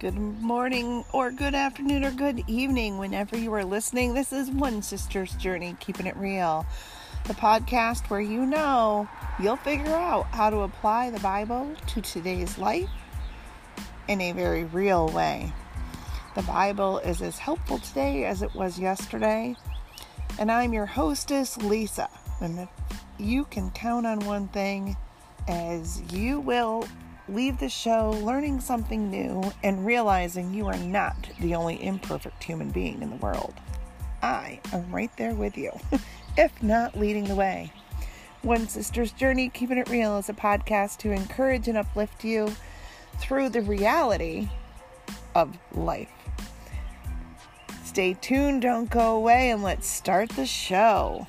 Good morning, or good afternoon, or good evening, whenever you are listening. This is One Sister's Journey, keeping it real. The podcast where you know you'll figure out how to apply the Bible to today's life in a very real way. The Bible is as helpful today as it was yesterday. And I'm your hostess, Lisa. And you can count on one thing as you will leave the show learning something new and realizing you are not the only imperfect human being in the world. I am right there with you, if not leading the way. One Sister's Journey, Keeping It Real, is a podcast to encourage and uplift you through the reality of life. Stay tuned, don't go away, and let's start the show.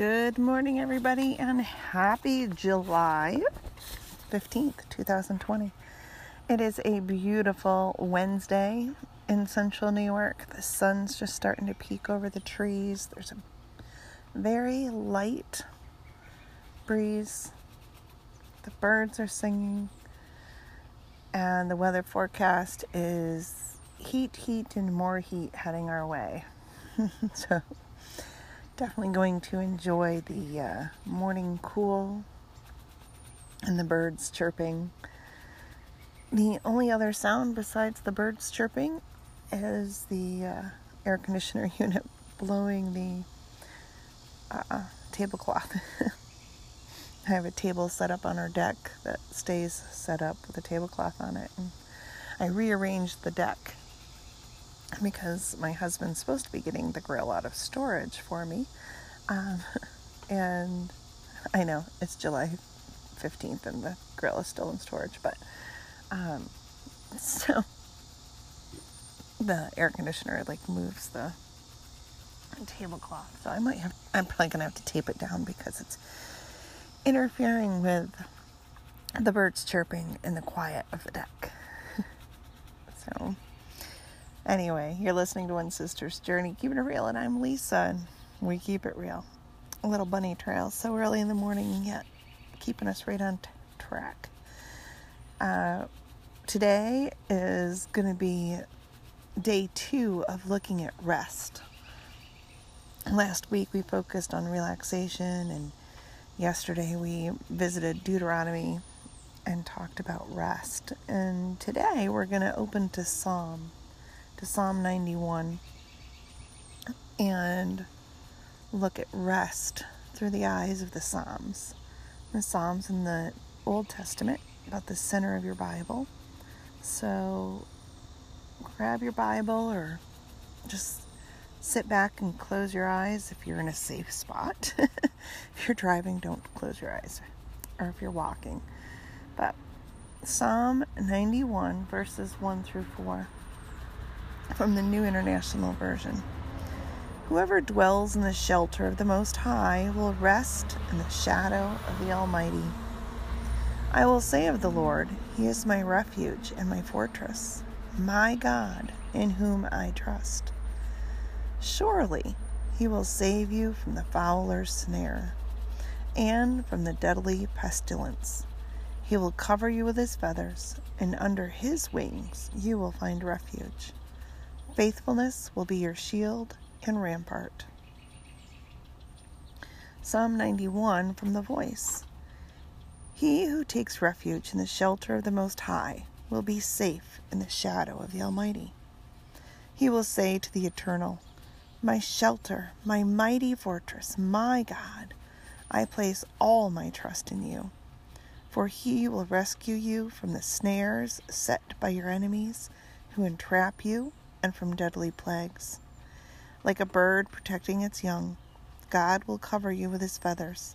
Good morning, everybody, and happy July 15th, 2020. It is a beautiful Wednesday in central New York. The sun's just starting to peek over the trees. There's a very light breeze. The birds are singing, and the weather forecast is heat, heat, and more heat heading our way. so, definitely going to enjoy the uh, morning cool and the birds chirping. The only other sound besides the birds chirping is the uh, air conditioner unit blowing the uh, tablecloth. I have a table set up on our deck that stays set up with a tablecloth on it. And I rearranged the deck because my husband's supposed to be getting the grill out of storage for me. Um, and I know it's July 15th and the grill is still in storage, but um, so the air conditioner like moves the tablecloth. So I might have, I'm probably to have to tape it down because it's interfering with the birds chirping in the quiet of the deck. so Anyway, you're listening to One Sister's Journey, keeping it real, and I'm Lisa, and we keep it real. A little bunny trail, so early in the morning, yet keeping us right on t- track. Uh, today is going to be day two of looking at rest. Last week we focused on relaxation, and yesterday we visited Deuteronomy and talked about rest. And today we're going to open to Psalm to Psalm 91 and look at rest through the eyes of the Psalms. The Psalms in the Old Testament, about the center of your Bible. So grab your Bible or just sit back and close your eyes if you're in a safe spot. if you're driving, don't close your eyes, or if you're walking. But Psalm 91, verses 1 through 4 from the New International Version. Whoever dwells in the shelter of the Most High will rest in the shadow of the Almighty. I will say of the Lord, He is my refuge and my fortress, my God, in whom I trust. Surely He will save you from the fowler's snare and from the deadly pestilence. He will cover you with His feathers, and under His wings you will find refuge. Faithfulness will be your shield and rampart. Psalm 91 from the Voice He who takes refuge in the shelter of the Most High will be safe in the shadow of the Almighty. He will say to the Eternal, My shelter, my mighty fortress, my God, I place all my trust in you. For he will rescue you from the snares set by your enemies who entrap you and from deadly plagues. Like a bird protecting its young, God will cover you with his feathers,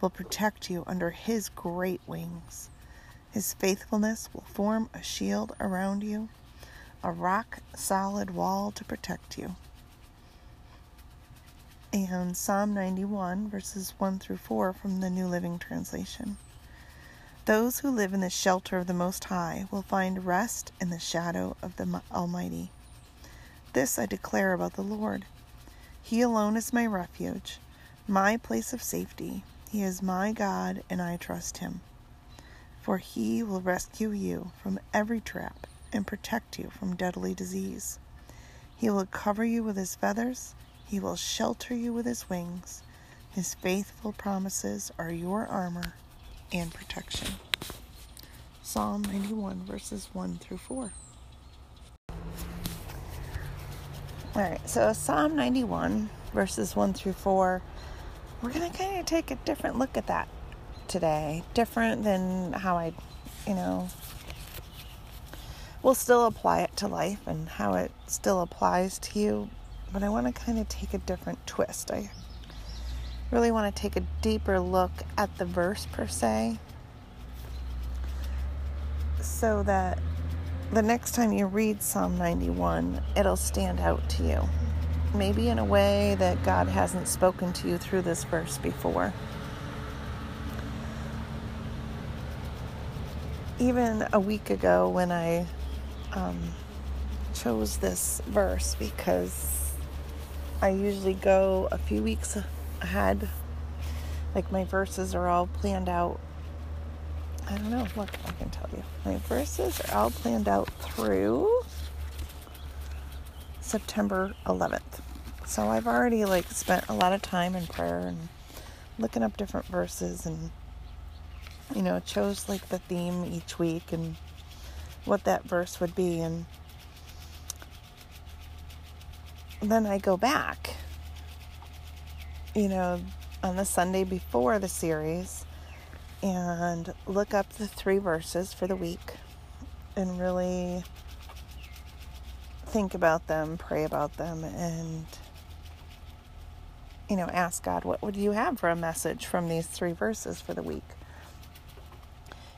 will protect you under his great wings. His faithfulness will form a shield around you, a rock solid wall to protect you. And Psalm 91, verses 1 through 4 from the New Living Translation. Those who live in the shelter of the Most High will find rest in the shadow of the Almighty. This I declare about the Lord. He alone is my refuge, my place of safety, He is my God, and I trust him. For he will rescue you from every trap and protect you from deadly disease. He will cover you with his feathers, he will shelter you with his wings. His faithful promises are your armor and protection. Psalm 91, verses 1 through 4. All right, so Psalm 91, verses 1 through 4, we're going to kind of take a different look at that today. Different than how I, you know, we'll still apply it to life and how it still applies to you, but I want to kind of take a different twist. I really want to take a deeper look at the verse per se so that the next time you read Psalm 91, it'll stand out to you. Maybe in a way that God hasn't spoken to you through this verse before. Even a week ago, when I um, chose this verse, because I usually go a few weeks ahead, like my verses are all planned out I don't know. what I can tell you. My verses are all planned out through September 11th. So I've already like spent a lot of time in prayer and looking up different verses and you know, chose like the theme each week and what that verse would be and then I go back you know on the Sunday before the series and look up the three verses for the week and really think about them, pray about them, and you know, ask God, what would you have for a message from these three verses for the week?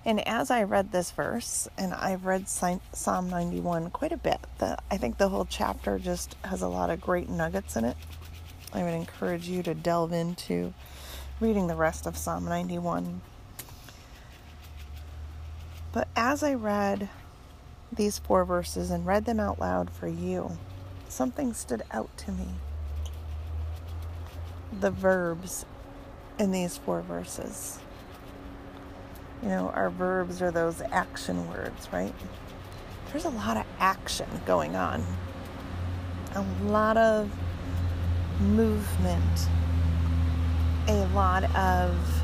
And as I read this verse, and I've read Psalm 91 quite a bit, the, I think the whole chapter just has a lot of great nuggets in it. I would encourage you to delve into reading the rest of Psalm 91 but as I read these four verses and read them out loud for you, something stood out to me. The verbs in these four verses. You know, our verbs are those action words, right? There's a lot of action going on, a lot of movement, a lot of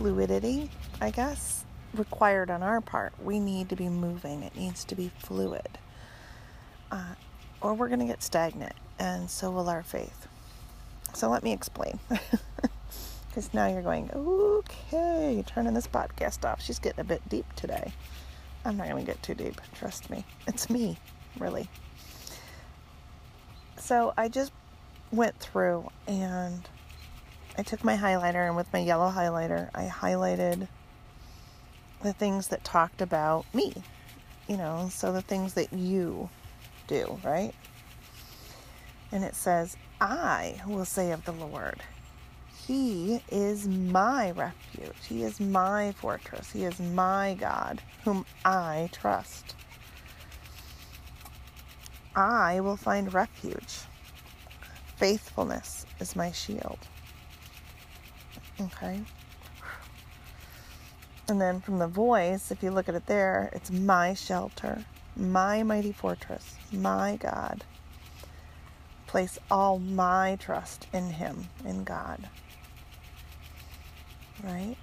fluidity, I guess, required on our part. We need to be moving, it needs to be fluid. Uh, or we're going to get stagnant, and so will our faith. So let me explain. Because now you're going, okay, turning this podcast off. She's getting a bit deep today. I'm not going to get too deep, trust me. It's me, really. So I just went through and I took my highlighter and with my yellow highlighter, I highlighted the things that talked about me. You know, so the things that you do, right? And it says, I will say of the Lord, He is my refuge. He is my fortress. He is my God, whom I trust. I will find refuge. Faithfulness is my shield. Okay. And then from the voice, if you look at it there, it's my shelter, my mighty fortress, my God. Place all my trust in Him, in God. Right?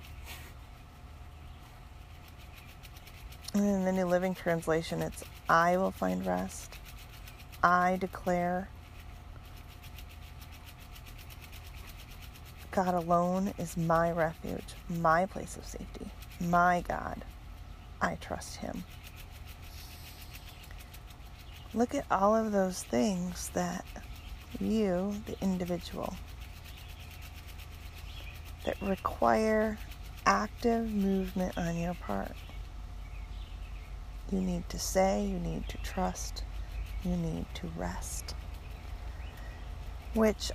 And in the New Living Translation, it's I will find rest. I declare God alone is my refuge, my place of safety, my God. I trust Him. Look at all of those things that you, the individual, that require active movement on your part. You need to say, you need to trust, you need to rest. Which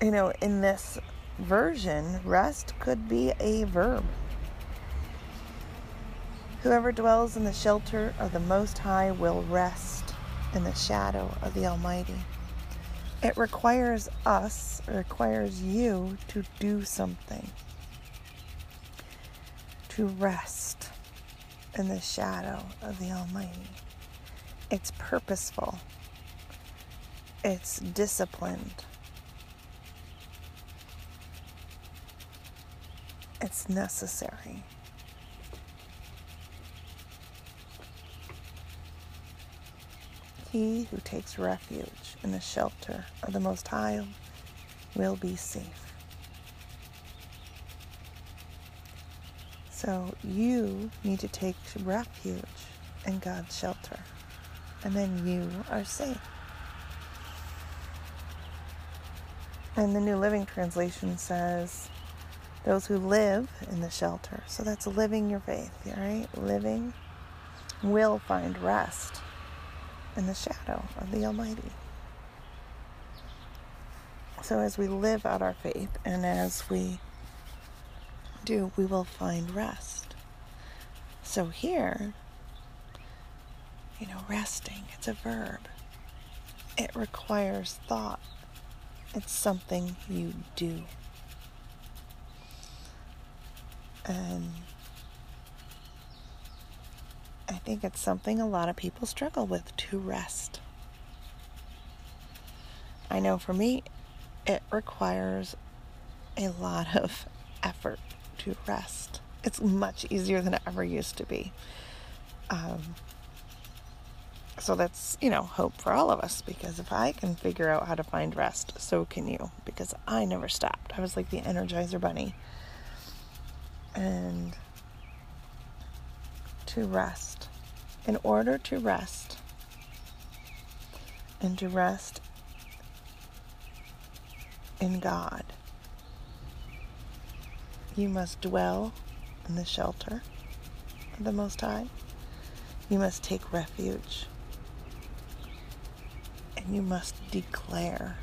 you know, in this version, rest could be a verb. Whoever dwells in the shelter of the Most High will rest in the shadow of the Almighty. It requires us, it requires you to do something, to rest in the shadow of the Almighty. It's purposeful, it's disciplined, it's necessary. He who takes refuge in the shelter of the Most High will be safe. So you need to take refuge in God's shelter, and then you are safe. And the New Living Translation says, those who live in the shelter. So that's living your faith, all right? Living will find rest in the shadow of the Almighty. So, as we live out our faith and as we do, we will find rest. So, here, you know, resting, it's a verb, it requires thought, it's something you do. And I think it's something a lot of people struggle with to rest. I know for me, it requires a lot of effort to rest. It's much easier than it ever used to be. Um, so that's, you know, hope for all of us because if I can figure out how to find rest, so can you. Because I never stopped. I was like the Energizer Bunny. And to rest, in order to rest, and to rest in God, you must dwell in the shelter of the Most High. You must take refuge. And you must declare,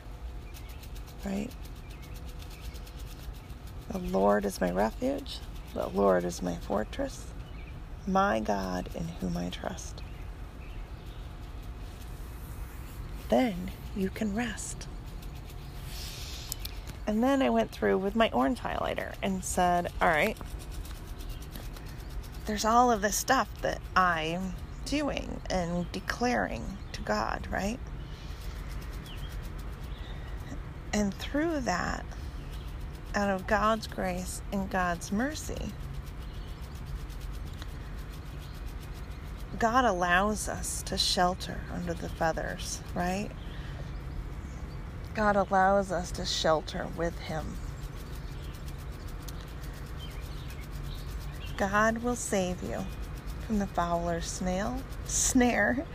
right? The Lord is my refuge. The Lord is my fortress my God in whom I trust. Then you can rest. And then I went through with my orange highlighter and said, all right, there's all of this stuff that I'm doing and declaring to God, right? And through that, out of God's grace and God's mercy, God allows us to shelter under the feathers, right? God allows us to shelter with Him. God will save you from the fowler's snail, snare.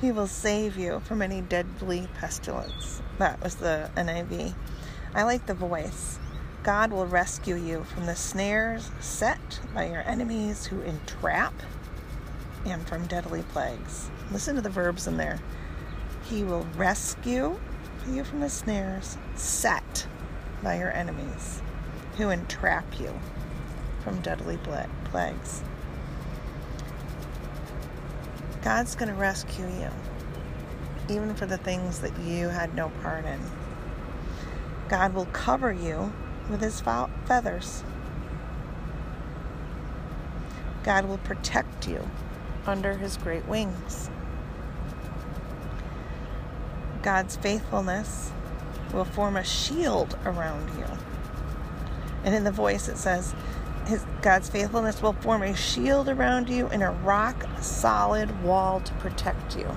He will save you from any deadly pestilence. That was the NIV. I like the voice. God will rescue you from the snares set by your enemies who entrap and from deadly plagues. Listen to the verbs in there. He will rescue you from the snares set by your enemies who entrap you from deadly plagues. God's going to rescue you, even for the things that you had no part in. God will cover you with his feathers. God will protect you under his great wings. God's faithfulness will form a shield around you. And in the voice it says, his, God's faithfulness will form a shield around you and a rock solid wall to protect you.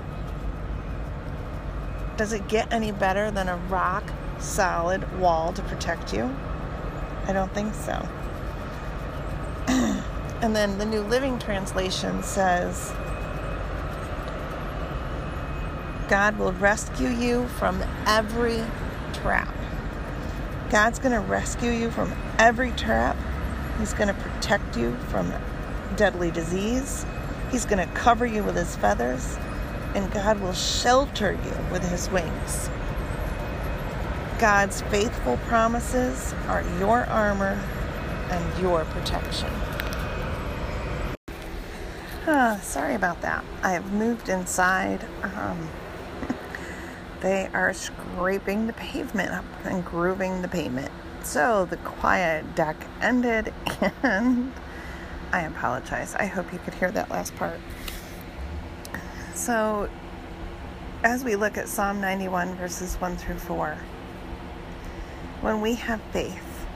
Does it get any better than a rock solid wall to protect you? I don't think so. And then the New Living Translation says, God will rescue you from every trap. God's going to rescue you from every trap. He's going to protect you from deadly disease. He's going to cover you with his feathers. And God will shelter you with his wings. God's faithful promises are your armor and your protection. Uh, sorry about that. I have moved inside. Um, They are scraping the pavement up and grooving the pavement. So the quiet deck ended, and I apologize. I hope you could hear that last part. So, as we look at Psalm 91, verses 1 through 4, when we have faith,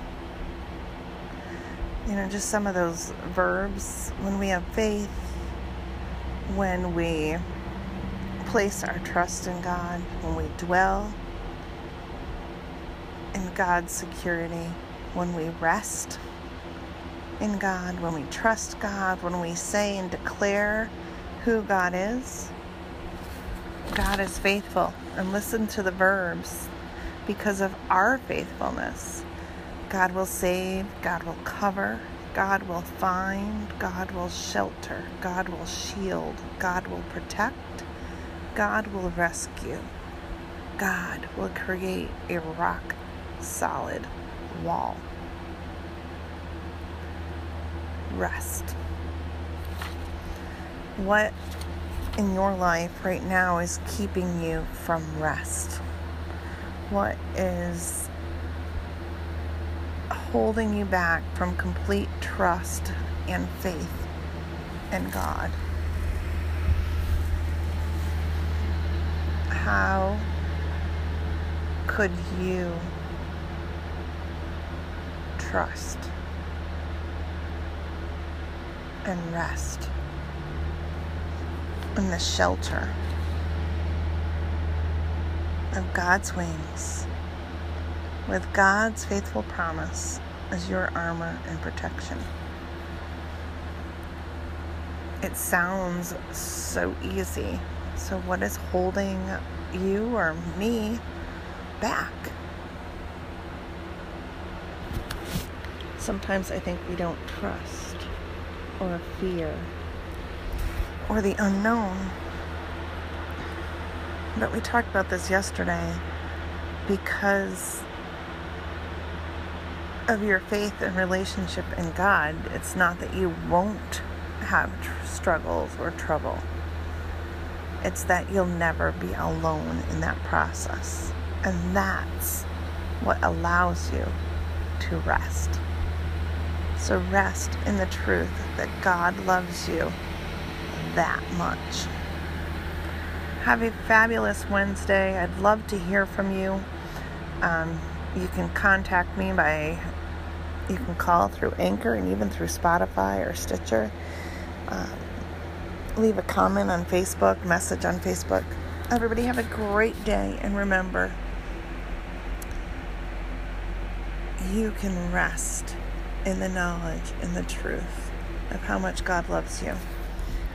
you know, just some of those verbs, when we have faith, when we place our trust in God, when we dwell in God's security, when we rest in God, when we trust God, when we say and declare who God is. God is faithful. And listen to the verbs because of our faithfulness. God will save, God will cover, God will find, God will shelter, God will shield, God will protect, God will rescue, God will create a rock solid wall. Rest. What in your life right now is keeping you from rest? What is holding you back from complete trust and faith in God? How could you trust and rest in the shelter of God's wings with God's faithful promise as your armor and protection. It sounds so easy. So, what is holding you or me back? Sometimes I think we don't trust or fear or the unknown. But we talked about this yesterday because of your faith and relationship in God. It's not that you won't have tr- struggles or trouble, it's that you'll never be alone in that process. And that's what allows you to rest. So rest in the truth that God loves you that much. Have a fabulous Wednesday. I'd love to hear from you. Um, you can contact me by, you can call through Anchor and even through Spotify or Stitcher. Um, leave a comment on Facebook, message on Facebook. Everybody have a great day and remember, you can rest in the knowledge and the truth of how much God loves you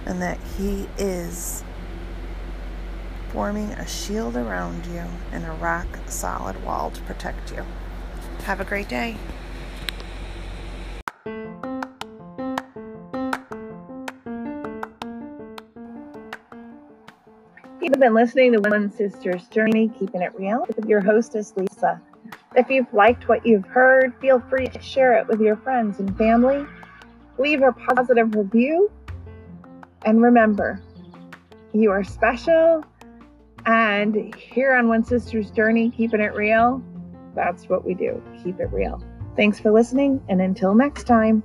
and that He is forming a shield around you and a rock solid wall to protect you. Have a great day. You've been listening to One Sister's Journey, Keeping It Real, with your hostess, Lisa. If you've liked what you've heard, feel free to share it with your friends and family. Leave a positive review. And remember, you are special. And here on One Sister's Journey, Keeping It Real, that's what we do. Keep it real. Thanks for listening. And until next time.